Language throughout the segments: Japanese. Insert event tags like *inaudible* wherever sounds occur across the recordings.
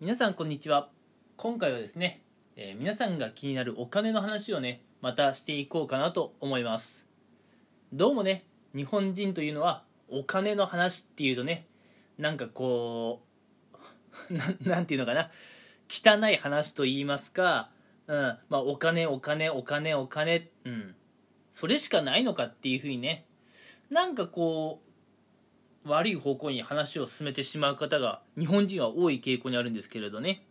皆さんこんにちは。今回はですね、えー皆さんが気になるお金の話をねまたしていこうかなと思います。どうもね日本人というのはお金の話っていうとねなんかこう *laughs* ななんていうのかな汚い話と言いますか、うんまあ、お金お金お金お金うん。それしかないのかっていうふうにねなんかこう悪い方向に話を進めてしまう方が日本人は多い傾向にあるんですけれどね。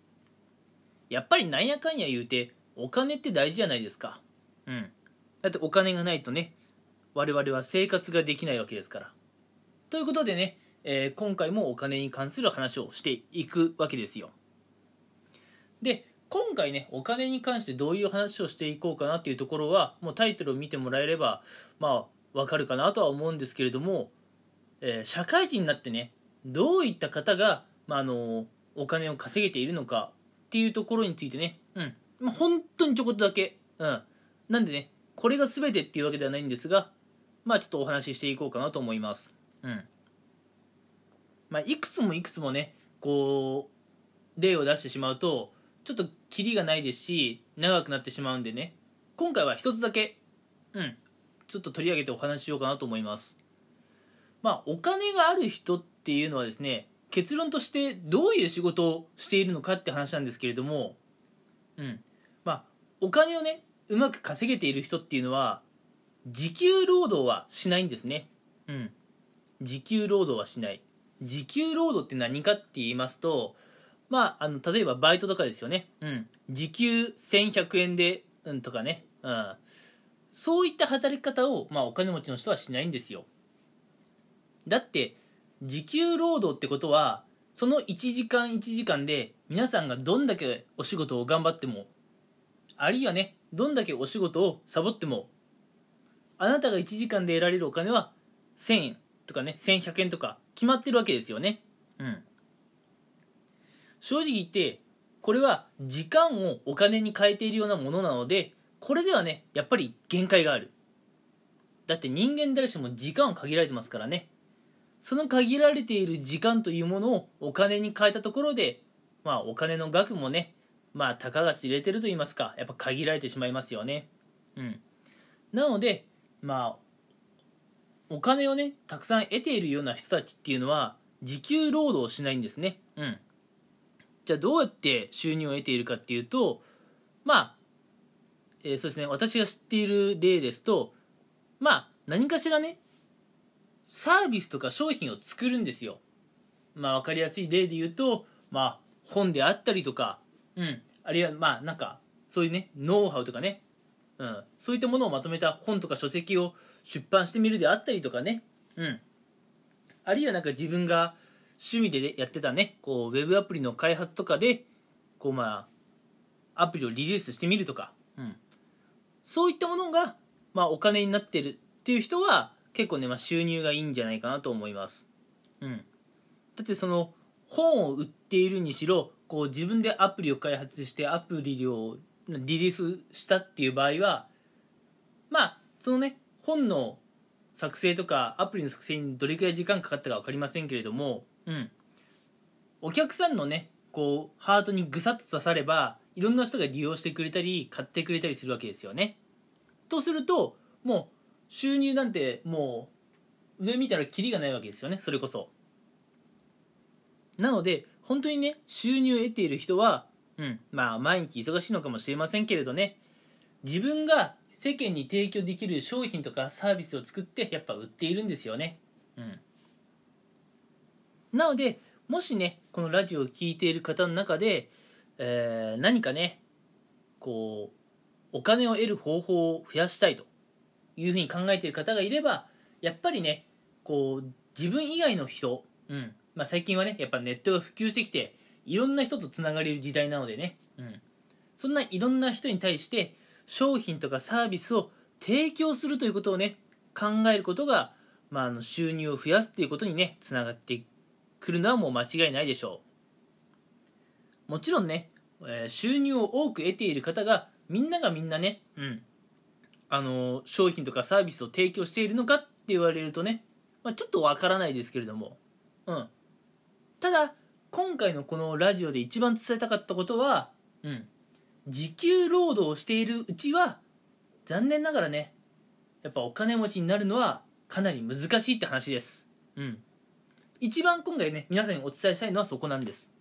やっぱりなんやかんや言うてお金って大事じゃないですか。うん。だってお金がないとね我々は生活ができないわけですから。ということでね、えー今回もお金に関する話をしていくわけですよ。で今回ねお金に関してどういう話をしていこうかなっていうところはもうタイトルを見てもらえればまあわかるかなとは思うんですけれども、えー社会人になってねどういった方が、まあ、あのお金を稼げているのかっていうところについてね、うん。まあ、本当にちょこっとだけ、うん、なんでねこれが全てっていうわけではないんですがまあちょっとお話ししていこうかなと思います。うん。まあいくつもいくつもねこう例を出してしまうとちょっとキリがないですし長くなってしまうんでね今回は一つだけうん。ちょっと取り上げてお話ししようかなと思います。まあお金がある人っていうのはですね結論としてどういう仕事をしているのかって話なんですけれどもうん。まあお金をねうまく稼げている人っていうのは時給労働はしないんですね。うん。時給労働はしない。時給労働って何かって言いますとまああの例えばバイトとかですよね。うん。時給1100円で、うん、とかね。うん。そういった働き方を、まあ、お金持ちの人はしないんですよ。だって時給労働ってことはその1時間1時間で皆さんがどんだけお仕事を頑張ってもあるいはねどんだけお仕事をサボってもあなたが1時間で得られるお金は1000円とかね1100円とか決まってるわけですよね。うん。正直言ってこれは時間をお金に変えているようなものなのでこれではねやっぱり限界がある。だって人間誰しも時間を限られてますからね。その限られている時間というものをお金に変えたところでまあお金の額もねまあたかが知れてると言いますかやっぱ限られてしまいますよね。うん。なのでまあお金をねたくさん得ているような人たちっていうのは時給労働をしないんですね。うん。じゃあどうやって収入を得ているかっていうとまあ、えーそうですね私が知っている例ですとまあ何かしらねサービスとか商品を作るんですよ。まあ分かりやすい例で言うとまあ本であったりとかうん。あるいはまあなんかそういうねノウハウとかね。うん、そういったものをまとめた本とか書籍を出版してみるであったりとかね、うん、あるいはなんか自分が趣味でやってたねこうウェブアプリの開発とかでこうまあアプリをリリースしてみるとか、うん、そういったものが、まあ、お金になってるっていう人は結構ね、まあ、収入がいいんじゃないかなと思います、うん、だってその本を売っているにしろこう自分でアプリを開発してアプリをリリースしたっていう場合はまあそのね本の作成とかアプリの作成にどれくらい時間かかったか分かりませんけれども、うん、お客さんのねこうハートにぐさっと刺さればいろんな人が利用してくれたり買ってくれたりするわけですよね。とするともう収入なんてもう上見たらキリがないわけですよねそれこそ。なので本当にね収入を得ている人はうん、まあ毎日忙しいのかもしれませんけれどね自分が世間に提供できる商品とかサービスを作ってやっぱ売っているんですよね。うん。なのでもしねこのラジオを聴いている方の中で、えー何かねこうお金を得る方法を増やしたいと。いうふうに考えている方がいればやっぱりねこう自分以外の人、うん。まあ、最近はねやっぱネットが普及してきていろんな人とつながれる時代なのでね、うん、そんないろんな人に対して商品とかサービスを提供するということをね考えることが、まあ、あの収入を増やすっていうことにねつながってくるのはもう間違いないでしょう。もちろんね、えー収入を多く得ている方がみんながみんなね、うん、あの商品とかサービスを提供しているのかって言われるとね、まあ、ちょっとわからないですけれども、うん、ただ今回のこのラジオで一番伝えたかったことは、うん、時給労働をしているうちは残念ながらねやっぱお金持ちになるのはかなり難しいって話です。うん。一番今回ね皆さんにお伝えしたいのはそこなんです。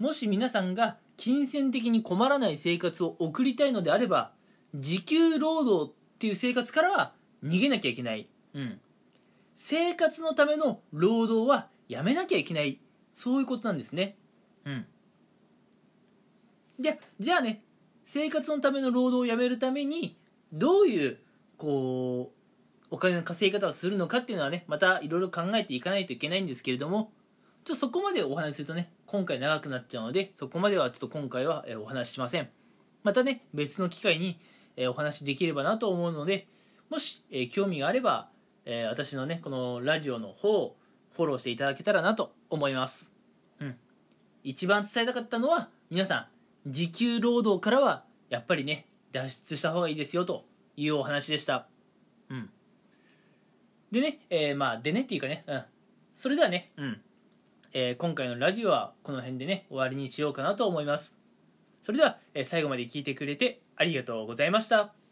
もし皆さんが金銭的に困らない生活を送りたいのであれば時給労働っていう生活からは逃げなきゃいけない。うん。生活のための労働はやめなきゃいけない。そういうことなんですね。うん。でじゃあね生活のための労働をやめるためにどういうこうお金の稼ぎ方をするのかっていうのはねまたいろいろ考えていかないといけないんですけれどもちょっとそこまでお話しするとね今回長くなっちゃうのでそこまではちょっと今回はお話ししません。またね別の機会にお話できればなと思うのでもし興味があれば私のねこのラジオの方をフォローしていただけたらなと思いますうん一番伝えたかったのは皆さん時給労働からはやっぱりね脱出した方がいいですよというお話でした。うん。でね、えー、まあ、でねっていうかね、うん。それではね、うん。えー、今回のラジオはこの辺でね、終わりにしようかなと思います。それでは、えー、最後まで聞いてくれてありがとうございました。